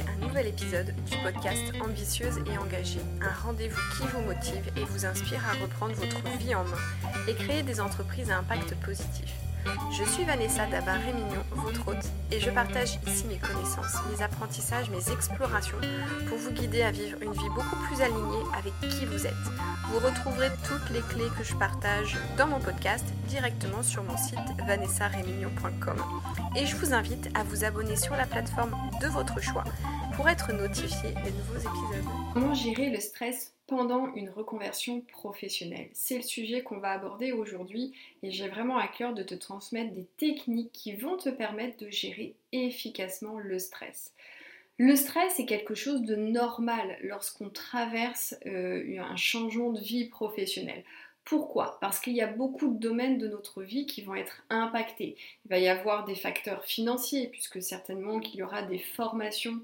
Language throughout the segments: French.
un nouvel épisode du podcast Ambitieuse et engagée, un rendez-vous qui vous motive et vous inspire à reprendre votre vie en main et créer des entreprises à impact positif. Je suis Vanessa Dabar-Rémignon, votre hôte, et je partage ici mes connaissances, mes apprentissages, mes explorations pour vous guider à vivre une vie beaucoup plus alignée avec qui vous êtes. Vous retrouverez toutes les clés que je partage dans mon podcast directement sur mon site vanessarémignon.com et je vous invite à vous abonner sur la plateforme de votre choix pour être notifié des nouveaux épisodes. Comment gérer le stress pendant une reconversion professionnelle? C'est le sujet qu'on va aborder aujourd'hui et j'ai vraiment à cœur de te transmettre des techniques qui vont te permettre de gérer efficacement le stress. Le stress est quelque chose de normal lorsqu'on traverse euh, un changement de vie professionnelle. Pourquoi? Parce qu'il y a beaucoup de domaines de notre vie qui vont être impactés. Il va y avoir des facteurs financiers, puisque certainement qu'il y aura des formations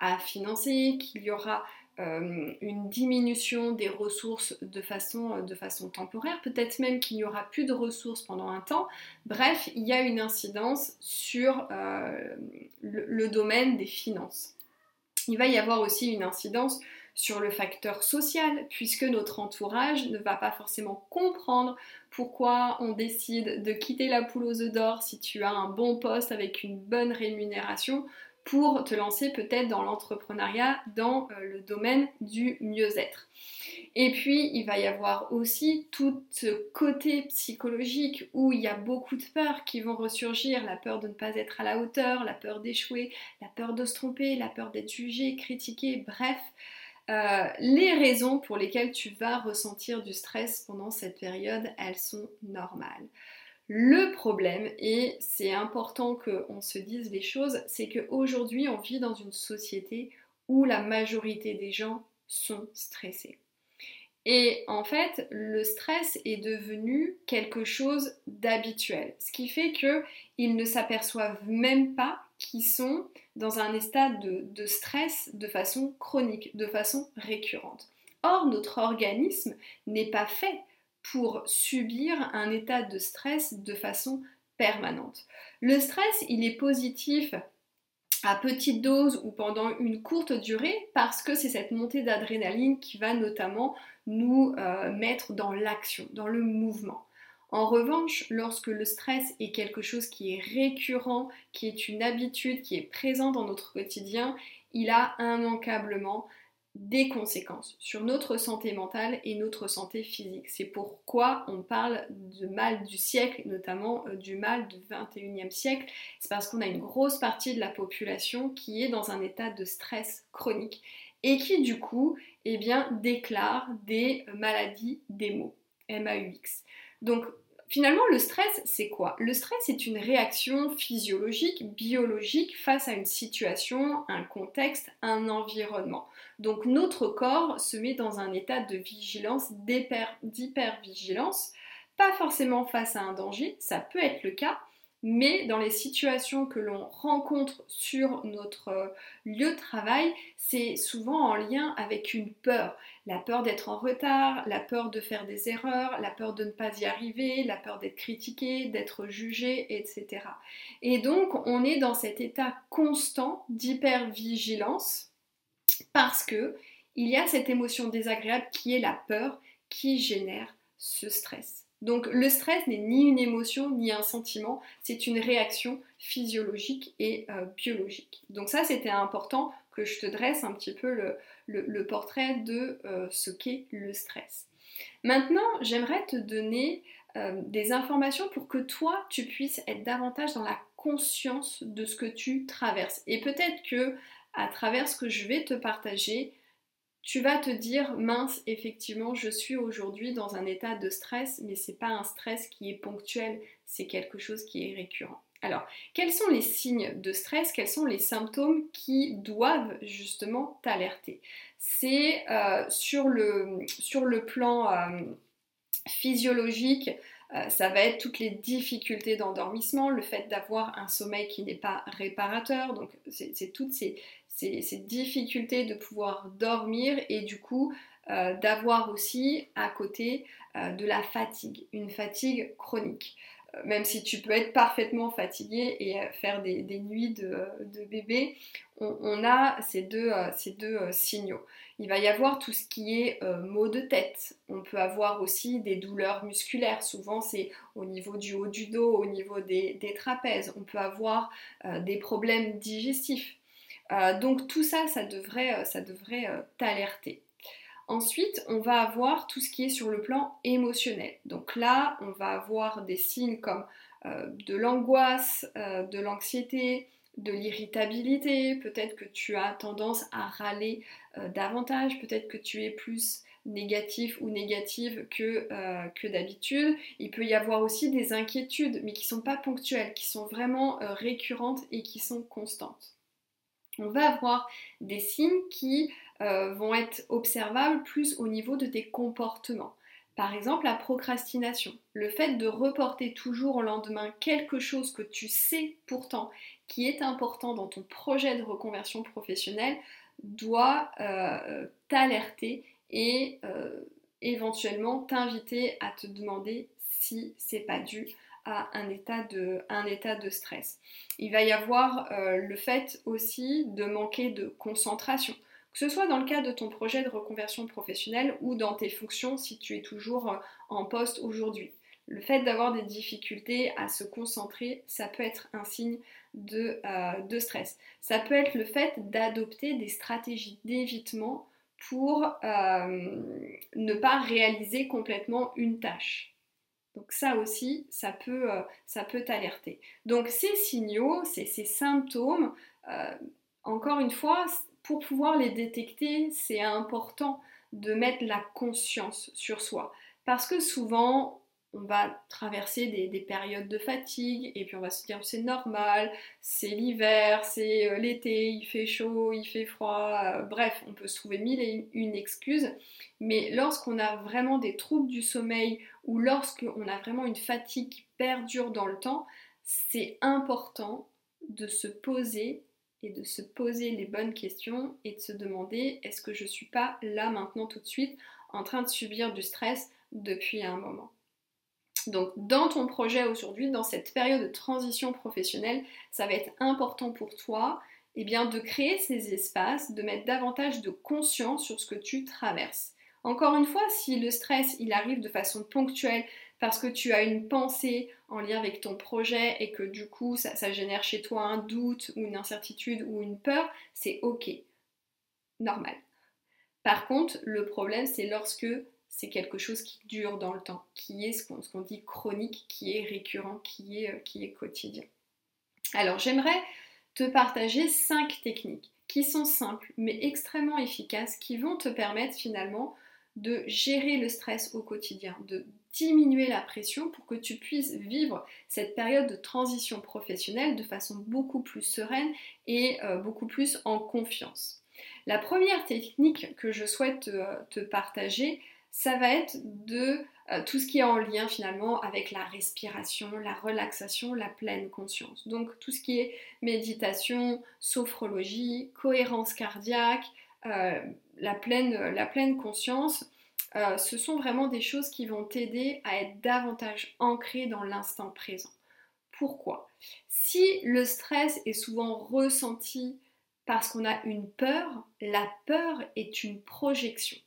à financer, qu'il y aura euh, une diminution des ressources de façon, de façon temporaire, peut-être même qu'il n'y aura plus de ressources pendant un temps. Bref, il y a une incidence sur euh, le domaine des finances. Il va y avoir aussi une incidence sur le facteur social, puisque notre entourage ne va pas forcément comprendre pourquoi on décide de quitter la poule aux œufs d'or si tu as un bon poste avec une bonne rémunération pour te lancer peut-être dans l'entrepreneuriat dans euh, le domaine du mieux-être. Et puis, il va y avoir aussi tout ce côté psychologique où il y a beaucoup de peurs qui vont ressurgir, la peur de ne pas être à la hauteur, la peur d'échouer, la peur de se tromper, la peur d'être jugé, critiqué, bref. Euh, les raisons pour lesquelles tu vas ressentir du stress pendant cette période, elles sont normales. Le problème, et c'est important qu'on se dise les choses, c'est qu'aujourd'hui on vit dans une société où la majorité des gens sont stressés. Et en fait, le stress est devenu quelque chose d'habituel, ce qui fait qu'ils ne s'aperçoivent même pas qu'ils sont dans un état de, de, stress de façon chronique, de façon récurrente. Or, notre organisme n'est pas fait pour subir un état de stress de façon permanente. Le stress, il est positif à petite dose ou pendant une courte durée parce que c'est cette montée d'adrénaline qui va notamment nous euh, mettre dans l'action, dans le mouvement. En revanche, lorsque le stress est quelque chose qui est récurrent, qui est une habitude, qui est présent dans notre quotidien, il a immanquablement des conséquences sur notre santé mentale et notre santé physique. C'est pourquoi on parle de mal du siècle, notamment euh, du mal du 21e siècle. C'est parce qu'on a une grosse partie de la population qui est dans un état de stress chronique et qui du coup eh déclare des maladies des MAUX. Donc Finalement, le stress, c'est quoi? Le stress est une réaction physiologique, biologique face à une situation, un contexte, un environnement. Donc notre corps se met dans un état de vigilance, d'hypervigilance, pas forcément face à un danger, ça peut être le cas, mais dans les situations que l'on rencontre sur notre euh, lieu de travail, c'est souvent en lien avec une peur. La peur d'être en retard, la peur de faire des erreurs, la peur de ne pas y arriver, la peur d'être critiqué, d'être jugé, etc. Et donc on est dans cet état constant d'hypervigilance parce que il y a cette émotion désagréable qui est la peur qui génère ce stress. Donc le stress n'est ni une émotion ni un sentiment, c'est une réaction physiologique et euh, biologique. Donc ça c'était important que je te dresse un petit peu le, portrait de euh, ce qu'est le stress. Maintenant j'aimerais te donner euh, des informations pour que toi tu puisses être davantage dans la conscience de ce que tu traverses. Et peut-être que à travers ce que je vais te partager, tu vas te dire mince, effectivement, je suis aujourd'hui dans un état de stress, mais c'est pas un stress qui est ponctuel, c'est quelque chose qui est récurrent. Alors, quels sont les signes de stress? Quels sont les symptômes qui doivent justement t'alerter? C'est euh, sur, le, plan euh, physiologique, euh, ça va être toutes les difficultés d'endormissement, le fait d'avoir un sommeil qui n'est pas réparateur, donc c'est toutes ces, ces, difficultés de pouvoir dormir et du coup euh, d'avoir aussi à côté euh, de la fatigue, une fatigue chronique. même si tu peux être parfaitement fatigué et faire des, nuits de, bébé, on, a ces deux, ces signaux. Il va y avoir tout ce qui est maux de tête. On peut avoir aussi des douleurs musculaires. Souvent, c'est au niveau du haut du dos, au niveau des trapèzes. On peut avoir des problèmes digestifs. Donc tout ça, ça devrait, ça devrait t'alerter. Ensuite, on va avoir tout ce qui est sur le plan émotionnel. Donc là, on va avoir des signes comme euh, de l'angoisse, euh, de l'anxiété, de l'irritabilité, peut-être que tu as tendance à râler euh, davantage, peut-être que tu es plus négatif ou négative que d'habitude. Il peut y avoir aussi des inquiétudes, mais qui ne sont pas ponctuelles, qui sont vraiment récurrentes et qui sont constantes. On va avoir des signes qui euh, vont être observables plus au niveau de tes comportements. Par exemple, la procrastination, le fait de reporter toujours au lendemain quelque chose que tu sais pourtant qui est important dans ton projet de reconversion professionnelle doit euh, t'alerter et euh, éventuellement t'inviter à te demander si c'est pas dû à un état de, stress. Il va y avoir le fait aussi de manquer de concentration que ce soit dans le cadre de ton projet de reconversion professionnelle ou dans tes fonctions si tu es toujours euh, en poste aujourd'hui. Le fait d'avoir des difficultés à se concentrer, ça peut être un signe de, euh, stress. Ça peut être le fait d'adopter des stratégies d'évitement pour euh, ne pas réaliser complètement une tâche. Donc ça aussi, ça peut, ça peut t'alerter. Donc ces signaux, ces, ces symptômes, encore une fois, pour pouvoir les détecter, c'est important de mettre la conscience sur soi. Parce que souvent, on va traverser des, périodes de fatigue et puis on va se dire c'est normal, c'est l'hiver, c'est euh, l'été, il fait chaud, il fait froid, euh, bref, on peut se trouver mille et une excuses. Mais lorsqu'on a vraiment des troubles du sommeil ou lorsqu'on a vraiment une fatigue qui perdure dans le temps, c'est important de se poser et de se poser les bonnes questions et de se demander est-ce que je ne suis pas là maintenant tout de suite en train de subir du stress depuis un moment? Donc dans ton projet aujourd'hui, dans cette période de transition professionnelle, ça va être important pour toi eh bien, de créer ces espaces, de mettre davantage de conscience sur ce que tu traverses. Encore une fois, si le stress il arrive de façon ponctuelle parce que tu as une pensée en lien avec ton projet et que du coup ça, génère chez toi un doute ou une incertitude ou une peur, c'est ok, normal. Par contre, le problème c'est lorsque c'est quelque chose qui dure dans le temps, qui est ce qu'on dit chronique, qui est récurrent, qui est, euh, qui est quotidien. Alors j'aimerais te partager cinq techniques qui sont simples mais extrêmement efficaces qui vont te permettre finalement de gérer le stress au quotidien, de diminuer la pression pour que tu puisses vivre cette période de transition professionnelle de façon beaucoup plus sereine et euh, beaucoup plus en confiance. La première technique que je souhaite te, partager, ça va être de euh, tout ce qui est en lien finalement avec la respiration, la relaxation, la pleine conscience. Donc tout ce qui est méditation, sophrologie, cohérence cardiaque, euh, la, pleine, la pleine conscience, euh, ce sont vraiment des choses qui vont t'aider à être davantage ancré dans l'instant présent. Pourquoi? Si le stress est souvent ressenti parce qu'on a une peur, la peur est une projection.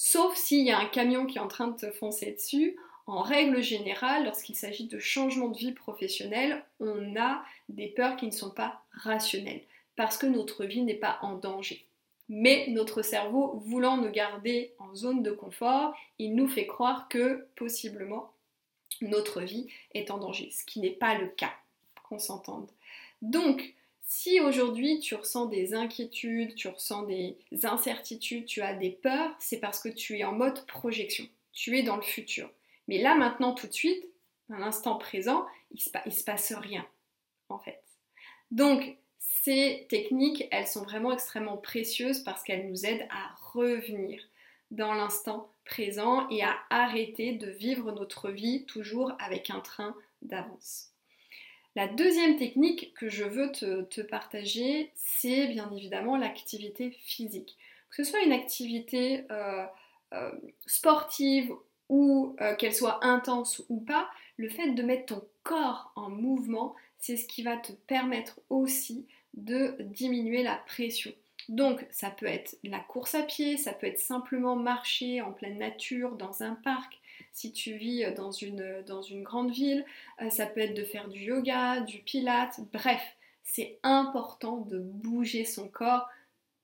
Sauf s'il y a un camion qui est en train de te foncer dessus, en règle générale, lorsqu'il s'agit de changement de vie professionnelle, on a des peurs qui ne sont pas rationnelles, parce que notre vie n'est pas en danger. Mais notre cerveau, voulant nous garder en zone de confort, il nous fait croire que possiblement notre vie est en danger, ce qui n'est pas le cas, qu'on s'entende. Donc, si aujourd'hui tu ressens des inquiétudes, tu ressens des incertitudes, tu as des peurs, c'est parce que tu es en mode projection, tu es dans le futur. Mais là, maintenant, tout de suite, à l'instant présent, il se, se passe rien, en fait. Donc, ces techniques, elles sont vraiment extrêmement précieuses parce qu'elles nous aident à revenir dans l'instant présent et à arrêter de vivre notre vie toujours avec un train d'avance. La deuxième technique que je veux te, partager, c'est bien évidemment l'activité physique. Que ce soit une activité euh, euh, sportive ou euh, qu'elle soit intense ou pas, le fait de mettre ton corps en mouvement, c'est ce qui va te permettre aussi de diminuer la pression. Donc ça peut être la course à pied, ça peut être simplement marcher en pleine nature, dans un parc, si tu vis dans une, grande ville, euh, ça peut être de faire du yoga, du pilate, bref, c'est important de bouger son corps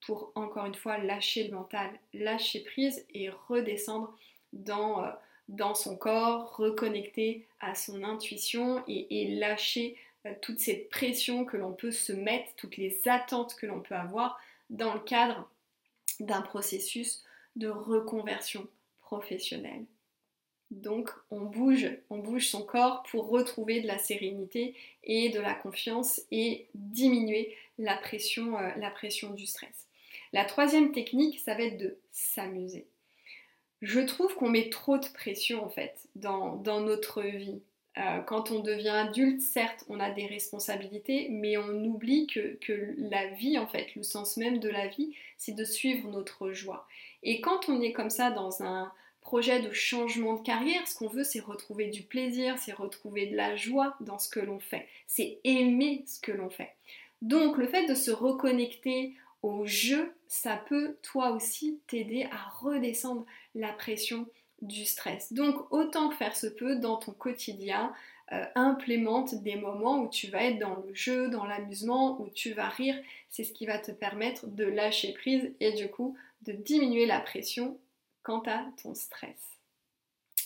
pour encore une fois lâcher le mental, lâcher prise et redescendre dans, euh, son corps, reconnecter à son intuition et, lâcher euh, toute cette pression que l'on peut se mettre, toutes les attentes que l'on peut avoir dans le cadre d'un processus de reconversion professionnelle. Donc on bouge, on bouge son corps pour retrouver de la sérénité et de la confiance et diminuer la pression, euh, la pression du stress. La troisième technique, ça va être de s'amuser. Je trouve qu'on met trop de pression en fait dans, notre vie. Euh, quand on devient adulte, certes, on a des responsabilités, mais on oublie que, que, la vie, en fait, le sens même de la vie, c'est de suivre notre joie. Et quand on est comme ça dans un projet de changement de carrière, ce qu'on veut, c'est retrouver du plaisir, c'est retrouver de la joie dans ce que l'on fait, c'est aimer ce que l'on fait. Donc, le fait de se reconnecter au jeu, ça peut toi aussi t'aider à redescendre la pression du stress. Donc autant que faire se peut dans ton quotidien, euh, implémente des moments où tu vas être dans le jeu, dans l'amusement, où tu vas rire. C'est ce qui va te permettre de lâcher prise et du coup de diminuer la pression quant à ton stress.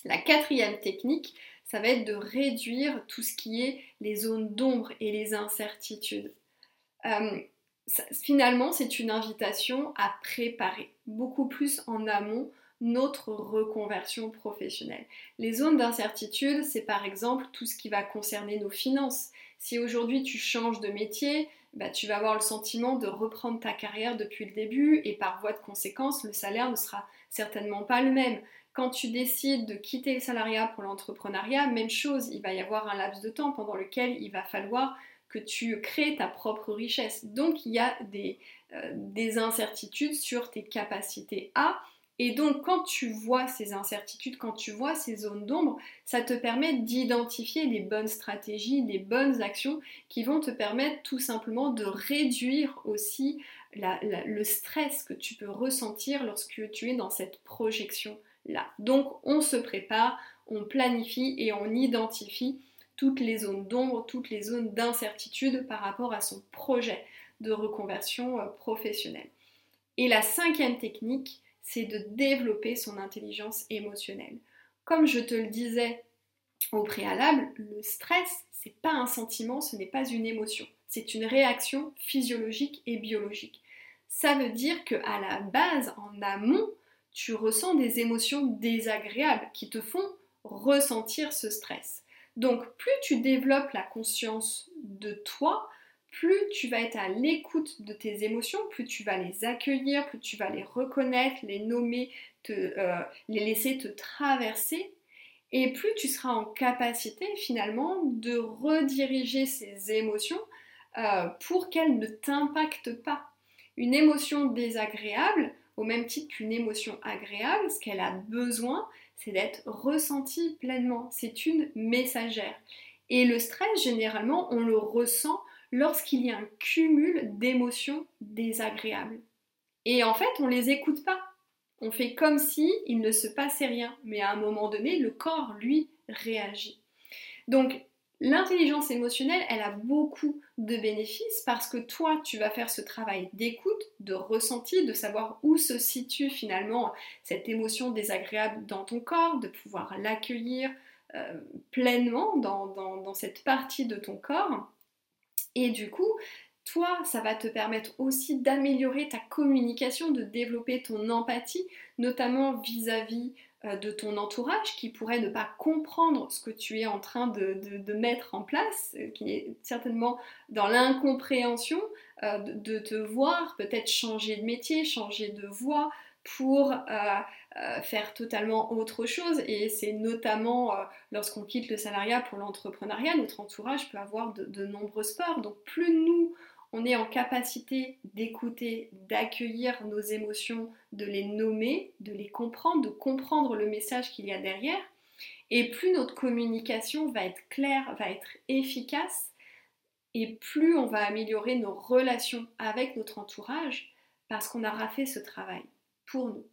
La quatrième technique, ça va être de réduire tout ce qui est les zones d'ombre et les incertitudes. Euh, finalement, c'est une invitation à préparer beaucoup plus en amont notre reconversion professionnelle. Les zones d'incertitude, c'est par exemple tout ce qui va concerner nos finances. Si aujourd'hui tu changes de métier, bah, tu vas avoir le sentiment de reprendre ta carrière depuis le début et par voie de conséquence, le salaire ne sera certainement pas le même. Quand tu décides de quitter le salariat pour l'entrepreneuriat, même chose, il va y avoir un laps de temps pendant lequel il va falloir que tu crées ta propre richesse. Donc il y a des, euh, des incertitudes sur tes capacités à. Et donc quand tu vois ces incertitudes, quand tu vois ces zones d'ombre, ça te permet d'identifier les bonnes stratégies, les bonnes actions qui vont te permettre tout simplement de réduire aussi le stress que tu peux ressentir lorsque tu es dans cette projection-là. Donc on se prépare, on planifie et on identifie toutes les zones d'ombre, toutes les zones d'incertitude par rapport à son projet de reconversion euh, professionnelle. Et la cinquième technique, c'est de développer son intelligence émotionnelle. Comme je te le disais au préalable, le stress, c'est pas un sentiment, ce n'est pas une émotion, c'est une réaction physiologique et biologique. Ça veut dire que à la base, en amont, tu ressens des émotions désagréables qui te font ressentir ce stress. Donc plus tu développes la conscience de toi, plus tu vas être à l'écoute de tes émotions, plus tu vas les accueillir, plus tu vas les reconnaître, les nommer, euh, les laisser te traverser, et plus tu seras en capacité finalement de rediriger ces émotions euh, pour qu'elles ne t'impactent pas. Une émotion désagréable, au même titre qu'une émotion agréable, ce qu'elle a besoin, c'est d'être ressenti pleinement. C'est une messagère. Et le stress, généralement, on le ressent lorsqu'il y a un cumul d'émotions désagréables. Et en fait, on ne les écoute pas. On fait comme si il ne se passait rien, mais à un moment donné, le corps, lui, réagit. Donc, L'intelligence émotionnelle, elle a beaucoup de bénéfices parce que toi, tu vas faire ce travail d'écoute, de ressenti, de savoir où se situe finalement cette émotion désagréable dans ton corps, de pouvoir l'accueillir euh, pleinement dans, cette partie de ton corps. Et du coup, toi, ça va te permettre aussi d'améliorer ta communication, de développer ton empathie, notamment vis-à-vis de ton entourage qui pourrait ne pas comprendre ce que tu es en train de, mettre en place, euh, qui est certainement dans l'incompréhension euh, de, te voir peut-être changer de métier, changer de voie pour faire totalement autre chose. Et c'est notamment lorsqu'on quitte le salariat pour l'entrepreneuriat, notre entourage peut avoir de, nombreuses peurs. Donc plus nous, on est en capacité d'écouter, d'accueillir nos émotions, de les nommer, de les comprendre, de comprendre le message qu'il y a derrière. Et plus notre communication va être claire, va être efficace, et plus on va améliorer nos relations avec notre entourage, parce qu'on aura fait ce travail pour nous.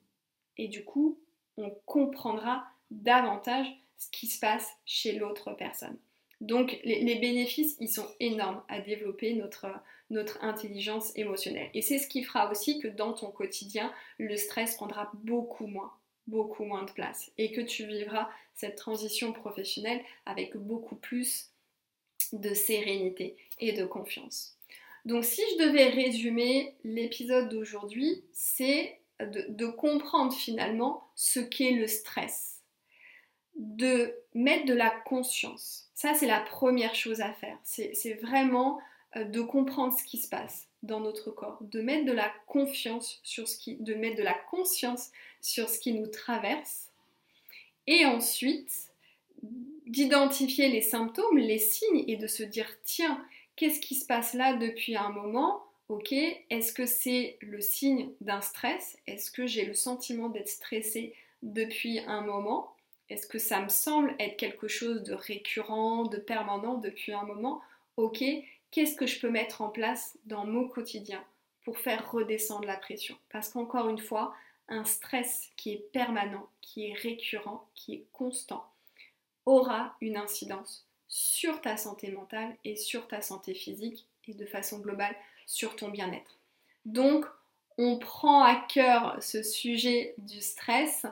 Et du coup, on comprendra davantage ce qui se passe chez l'autre personne. Donc les, bénéfices, ils sont énormes à développer notre, notre intelligence émotionnelle. Et c'est ce qui fera aussi que dans ton quotidien, le stress prendra beaucoup moins, beaucoup moins de place. Et que tu vivras cette transition professionnelle avec beaucoup plus de sérénité et de confiance. Donc si je devais résumer l'épisode d'aujourd'hui, c'est de, comprendre finalement ce qu'est le stress, de mettre de la conscience. Ça, c'est la première chose à faire. C'est vraiment de comprendre ce qui se passe dans notre corps, de mettre de la confiance sur ce qui, de mettre de la conscience sur ce qui nous traverse, et ensuite d'identifier les symptômes, les signes, et de se dire tiens, qu'est-ce qui se passe là depuis un moment? Ok, est-ce que c'est le signe d'un stress? Est-ce que j'ai le sentiment d'être stressé depuis un moment? Est-ce que ça me semble être quelque chose de récurrent, de permanent depuis un moment? Ok, qu'est-ce que je peux mettre en place dans mon quotidien pour faire redescendre la pression? Parce qu'encore une fois, un stress qui est permanent, qui est récurrent, qui est constant, aura une incidence sur ta santé mentale et sur ta santé physique et de façon globale sur ton bien-être. Donc, on prend à cœur ce sujet du stress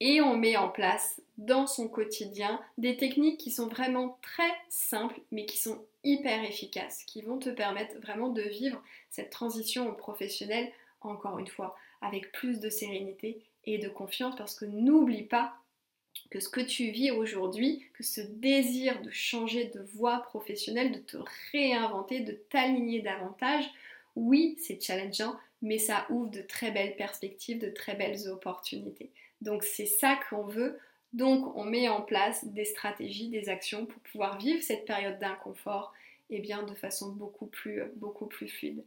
et on met en place dans son quotidien des techniques qui sont vraiment très simples mais qui sont hyper efficaces, qui vont te permettre vraiment de vivre cette transition au professionnel, encore une fois, avec plus de sérénité et de confiance parce que n'oublie pas que ce que tu vis aujourd'hui, que ce désir de changer de voie professionnelle, de te réinventer, de t'aligner davantage, oui, c'est challengeant, mais ça ouvre de très belles perspectives, de très belles opportunités. Donc c'est ça qu'on veut. Donc on met en place des stratégies, des actions pour pouvoir vivre cette période d'inconfort et eh bien de façon beaucoup plus, beaucoup plus fluide.